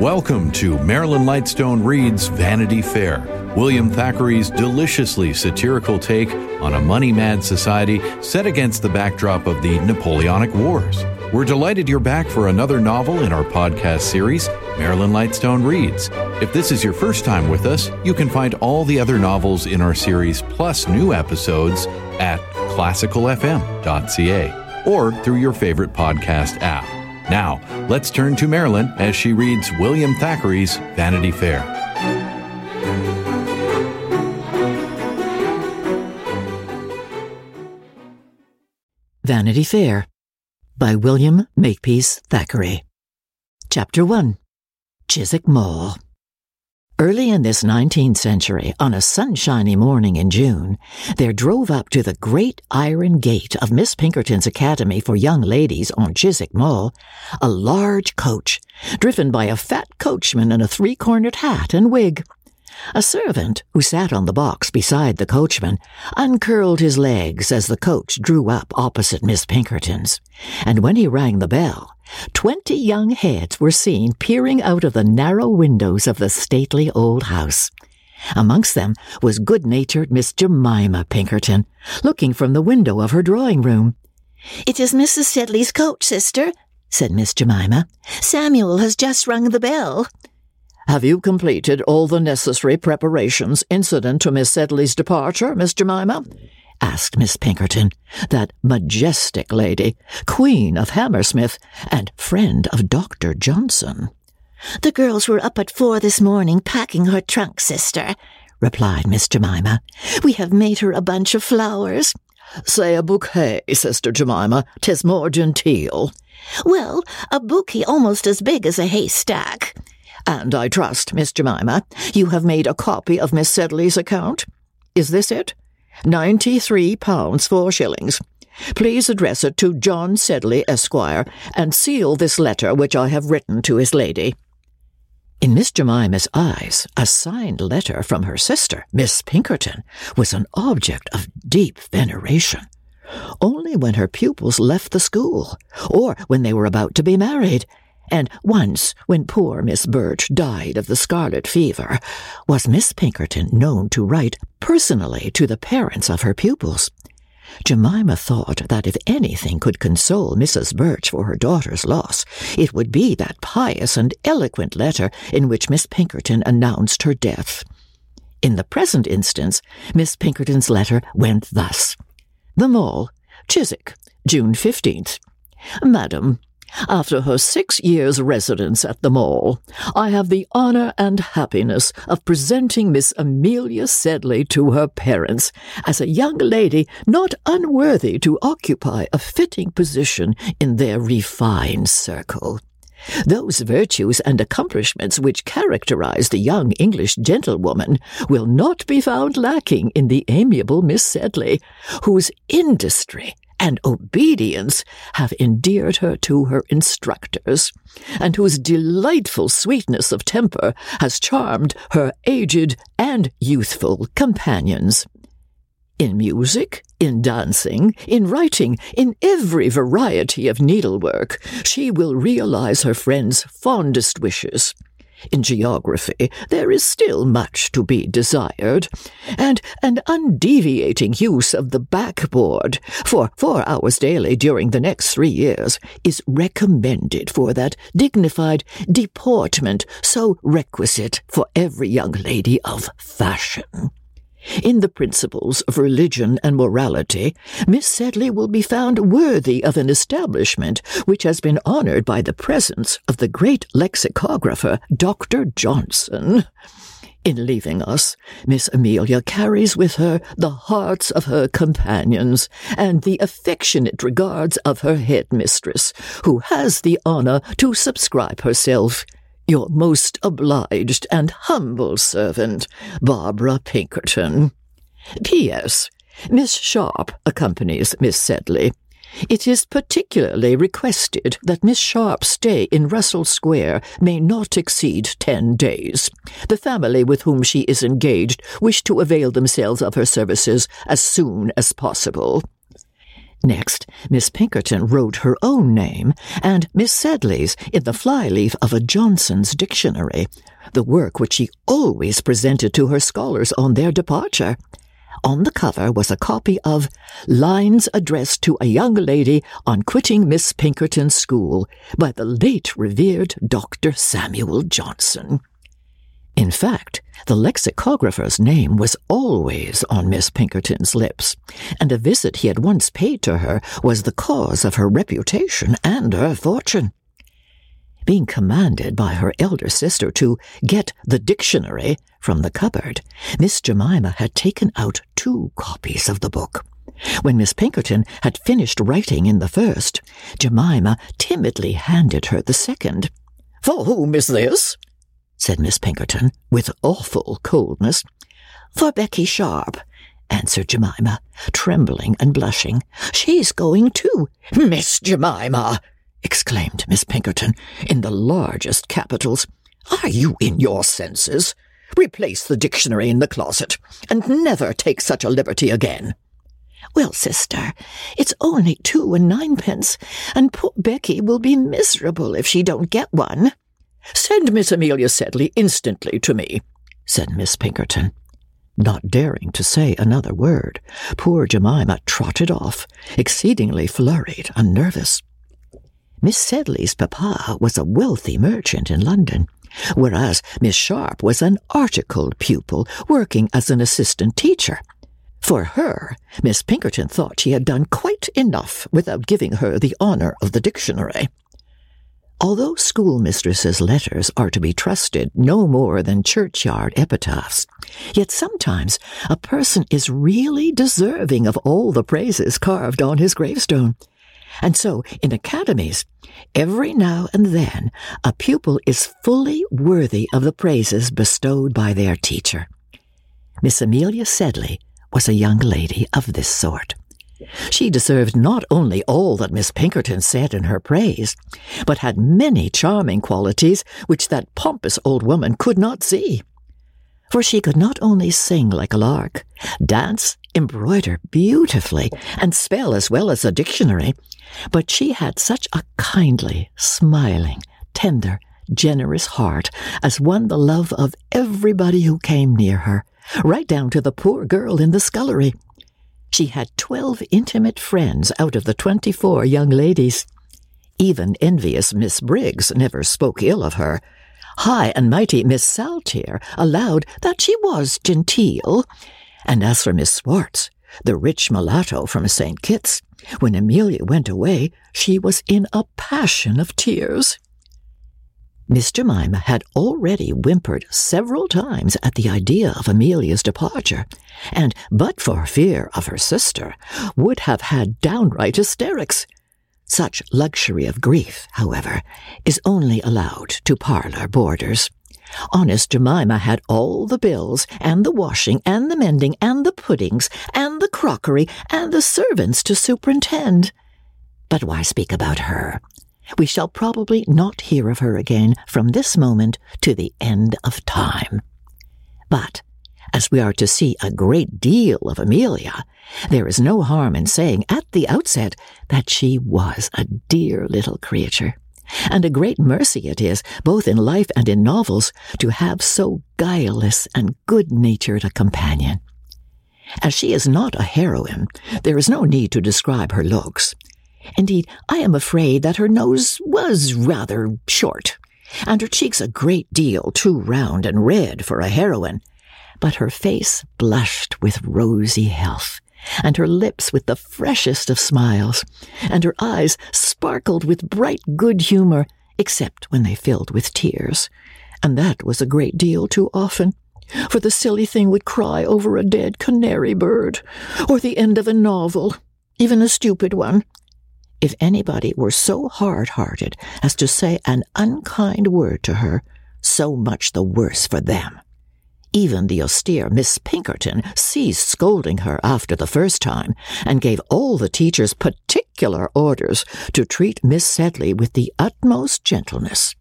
Welcome to Marilyn Lightstone Reads Vanity Fair, William Thackeray's deliciously satirical take on a money mad society set against the backdrop of the Napoleonic Wars. We're delighted you're back for another novel in our podcast series, Marilyn Lightstone Reads. If this is your first time with us, you can find all the other novels in our series plus new episodes at classicalfm.ca or through your favorite podcast app. Now, let's turn to Marilyn as she reads William Thackeray's Vanity Fair. Vanity Fair by William Makepeace Thackeray. Chapter 1 Chiswick Mall. Early in this 19th century, on a sunshiny morning in June, there drove up to the great iron gate of Miss Pinkerton's Academy for Young Ladies on Chiswick Mall a large coach, driven by a fat coachman in a three-cornered hat and wig. A servant, who sat on the box beside the coachman, uncurled his legs as the coach drew up opposite Miss Pinkerton's, and when he rang the bell, Twenty young heads were seen peering out of the narrow windows of the stately old house. Amongst them was good-natured Miss Jemima Pinkerton, looking from the window of her drawing-room. It is Mrs. Sedley's coach, sister, said Miss Jemima. Samuel has just rung the bell. Have you completed all the necessary preparations incident to Miss Sedley's departure, Miss Jemima? asked Miss Pinkerton, that majestic lady, Queen of Hammersmith, and friend of Dr. Johnson. The girls were up at four this morning packing her trunk, sister, replied Miss Jemima. We have made her a bunch of flowers. Say a bouquet, Sister Jemima. Tis more genteel. Well, a bouquet almost as big as a haystack. And I trust, Miss Jemima, you have made a copy of Miss Sedley's account. Is this it? Ninety-three pounds four shillings. Please address it to John Sedley, Esquire, and seal this letter which I have written to his lady. In Miss Jemima's eyes, a signed letter from her sister, Miss Pinkerton, was an object of deep veneration. Only when her pupils left the school, or when they were about to be married, and once, when poor Miss Birch died of the scarlet fever, was Miss Pinkerton known to write personally to the parents of her pupils. Jemima thought that if anything could console Mrs. Birch for her daughter's loss, it would be that pious and eloquent letter in which Miss Pinkerton announced her death. In the present instance, Miss Pinkerton's letter went thus. The Mall, Chiswick, June 15th. Madam, after her six years' residence at the Mall, I have the honor and happiness of presenting Miss Amelia Sedley to her parents as a young lady not unworthy to occupy a fitting position in their refined circle. Those virtues and accomplishments which characterize the young English gentlewoman will not be found lacking in the amiable Miss Sedley, whose industry and obedience have endeared her to her instructors, and whose delightful sweetness of temper has charmed her aged and youthful companions. In music, in dancing, in writing, in every variety of needlework, she will realize her friends' fondest wishes. In geography, there is still much to be desired, and an undeviating use of the backboard for four hours daily during the next three years is recommended for that dignified deportment so requisite for every young lady of fashion. In the principles of religion and morality, Miss Sedley will be found worthy of an establishment which has been honored by the presence of the great lexicographer, Dr. Johnson. In leaving us, Miss Amelia carries with her the hearts of her companions and the affectionate regards of her headmistress, who has the honour to subscribe herself your most obliged and humble servant, Barbara Pinkerton. P.S. Miss Sharp accompanies Miss Sedley. It is particularly requested that Miss Sharp's stay in Russell Square may not exceed ten days. The family with whom she is engaged wish to avail themselves of her services as soon as possible. Next, Miss Pinkerton wrote her own name and Miss Sedley's in the flyleaf of a Johnson's dictionary, the work which she always presented to her scholars on their departure. On the cover was a copy of Lines Addressed to a Young Lady on Quitting Miss Pinkerton's School by the late revered Dr. Samuel Johnson. In fact, the lexicographer's name was always on Miss Pinkerton's lips, and a visit he had once paid to her was the cause of her reputation and her fortune. Being commanded by her elder sister to get the dictionary from the cupboard, Miss Jemima had taken out two copies of the book. When Miss Pinkerton had finished writing in the first, Jemima timidly handed her the second. For whom is this? Said Miss Pinkerton, with awful coldness. For Becky Sharp, answered Jemima, trembling and blushing. She's going too. Miss Jemima! exclaimed Miss Pinkerton, in the largest capitals. Are you in your senses? Replace the dictionary in the closet, and never take such a liberty again. Well, sister, it's only two and ninepence, and poor Becky will be miserable if she don't get one. Send Miss Amelia Sedley instantly to me, said Miss Pinkerton. Not daring to say another word, poor Jemima trotted off, exceedingly flurried and nervous. Miss Sedley's papa was a wealthy merchant in London, whereas Miss Sharp was an articled pupil working as an assistant teacher. For her, Miss Pinkerton thought she had done quite enough without giving her the honour of the dictionary. Although schoolmistresses' letters are to be trusted no more than churchyard epitaphs, yet sometimes a person is really deserving of all the praises carved on his gravestone. And so, in academies, every now and then a pupil is fully worthy of the praises bestowed by their teacher. Miss Amelia Sedley was a young lady of this sort. She deserved not only all that Miss Pinkerton said in her praise, but had many charming qualities which that pompous old woman could not see. For she could not only sing like a lark, dance, embroider beautifully, and spell as well as a dictionary, but she had such a kindly, smiling, tender, generous heart as won the love of everybody who came near her, right down to the poor girl in the scullery she had twelve intimate friends out of the twenty-four young ladies. Even envious Miss Briggs never spoke ill of her. High and mighty Miss Saltire allowed that she was genteel. And as for Miss Swartz, the rich mulatto from St. Kitts, when Amelia went away, she was in a passion of tears. Miss Jemima had already whimpered several times at the idea of Amelia's departure, and, but for fear of her sister, would have had downright hysterics. Such luxury of grief, however, is only allowed to parlour boarders. Honest Jemima had all the bills, and the washing, and the mending, and the puddings, and the crockery, and the servants to superintend. But why speak about her? We shall probably not hear of her again from this moment to the end of time. But, as we are to see a great deal of Amelia, there is no harm in saying at the outset that she was a dear little creature. And a great mercy it is, both in life and in novels, to have so guileless and good natured a companion. As she is not a heroine, there is no need to describe her looks. Indeed, I am afraid that her nose was rather short, and her cheeks a great deal too round and red for a heroine, but her face blushed with rosy health, and her lips with the freshest of smiles, and her eyes sparkled with bright good humour, except when they filled with tears, and that was a great deal too often for the silly thing would cry over a dead canary bird, or the end of a novel, even a stupid one, if anybody were so hard hearted as to say an unkind word to her, so much the worse for them. Even the austere Miss Pinkerton ceased scolding her after the first time, and gave all the teachers particular orders to treat Miss Sedley with the utmost gentleness.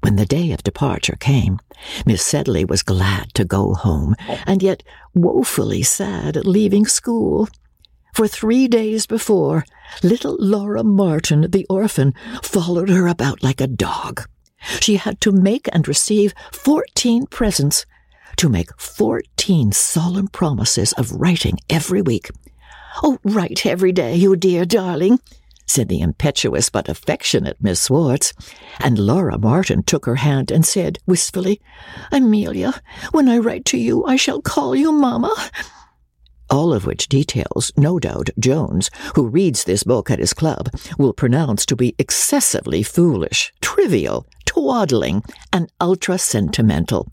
When the day of departure came, Miss Sedley was glad to go home, and yet woefully sad at leaving school For three days before, little Laura Martin, the orphan, followed her about like a dog. She had to make and receive fourteen presents, to make fourteen solemn promises of writing every week. Oh, write every day, you dear darling, said the impetuous but affectionate Miss Swartz, and Laura Martin took her hand and said wistfully, Amelia, when I write to you, I shall call you Mamma. All of which details, no doubt, Jones, who reads this book at his club, will pronounce to be excessively foolish, trivial, twaddling, and ultra sentimental.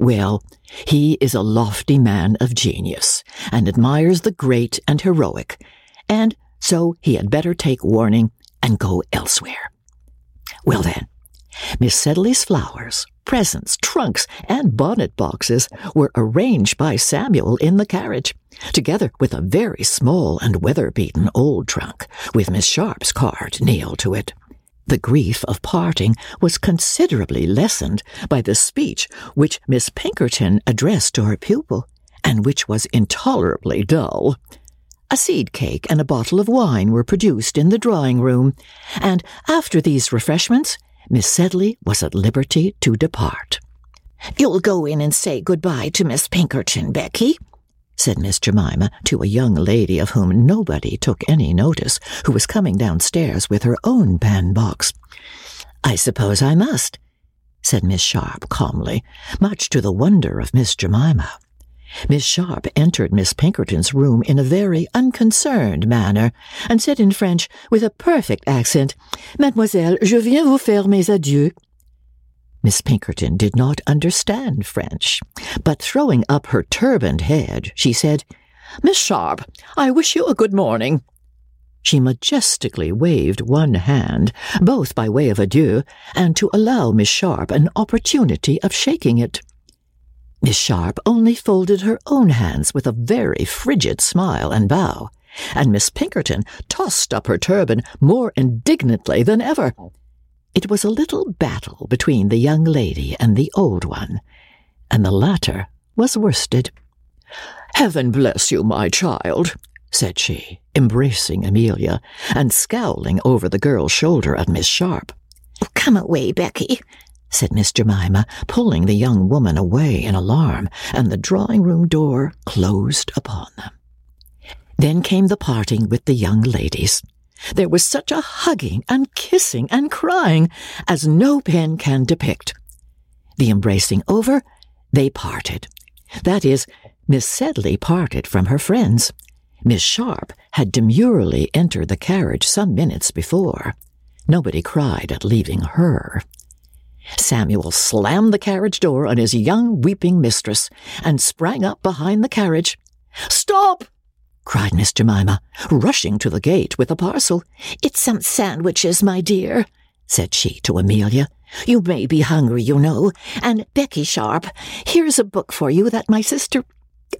Well, he is a lofty man of genius, and admires the great and heroic, and so he had better take warning and go elsewhere. Well then, Miss Sedley's flowers, presents, trunks, and bonnet boxes were arranged by Samuel in the carriage, together with a very small and weather-beaten old trunk, with Miss Sharp's card nailed to it. The grief of parting was considerably lessened by the speech which Miss Pinkerton addressed to her pupil, and which was intolerably dull. A seed cake and a bottle of wine were produced in the drawing room, and after these refreshments, Miss Sedley was at liberty to depart. You'll go in and say good-bye to Miss Pinkerton, Becky, said Miss Jemima to a young lady of whom nobody took any notice, who was coming downstairs with her own bandbox. I suppose I must, said Miss Sharp calmly, much to the wonder of Miss Jemima. Miss Sharp entered Miss Pinkerton's room in a very unconcerned manner, and said in French, with a perfect accent, Mademoiselle, je viens vous faire mes adieux. Miss Pinkerton did not understand French, but throwing up her turbaned head, she said, Miss Sharp, I wish you a good morning. She majestically waved one hand, both by way of adieu, and to allow Miss Sharp an opportunity of shaking it. Miss Sharp only folded her own hands with a very frigid smile and bow, and Miss Pinkerton tossed up her turban more indignantly than ever. It was a little battle between the young lady and the old one, and the latter was worsted. Heaven bless you, my child, said she, embracing Amelia, and scowling over the girl's shoulder at Miss Sharp. Oh, come away, Becky, said Miss Jemima, pulling the young woman away in alarm, and the drawing room door closed upon them. Then came the parting with the young ladies. There was such a hugging and kissing and crying as no pen can depict. The embracing over, they parted. That is, Miss Sedley parted from her friends. Miss Sharp had demurely entered the carriage some minutes before. Nobody cried at leaving her. Samuel slammed the carriage door on his young weeping mistress and sprang up behind the carriage. Stop! cried Miss Jemima, rushing to the gate with a parcel. It's some sandwiches, my dear, said she to Amelia. You may be hungry, you know. And Becky Sharp, here's a book for you that my sister.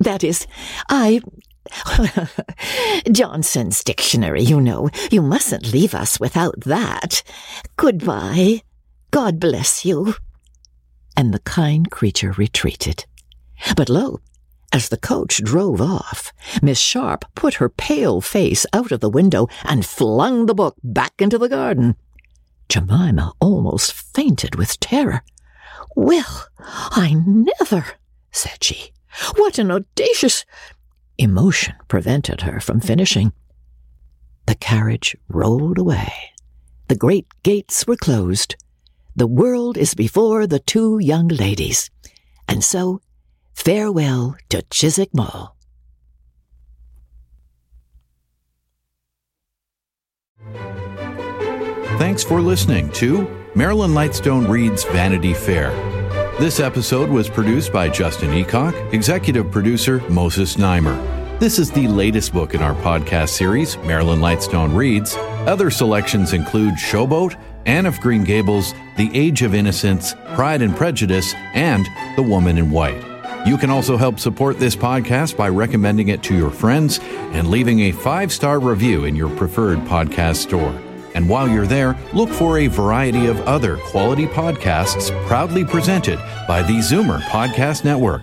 That is, I. Johnson's dictionary, you know. You mustn't leave us without that. Goodbye. God bless you. And the kind creature retreated. But lo, as the coach drove off, Miss Sharp put her pale face out of the window and flung the book back into the garden. Jemima almost fainted with terror. Well, I never, said she. What an audacious. Emotion prevented her from finishing. The carriage rolled away. The great gates were closed. The world is before the two young ladies. And so, farewell to Chiswick Mall. Thanks for listening to Marilyn Lightstone Reads Vanity Fair. This episode was produced by Justin Eacock, executive producer Moses Znaimer. This is the latest book in our podcast series, Marilyn Lightstone Reads. Other selections include Showboat, Anne of Green Gables, The Age of Innocence, Pride and Prejudice, and The Woman in White. You can also help support this podcast by recommending it to your friends and leaving a five star review in your preferred podcast store. And while you're there, look for a variety of other quality podcasts proudly presented by the Zoomer Podcast Network.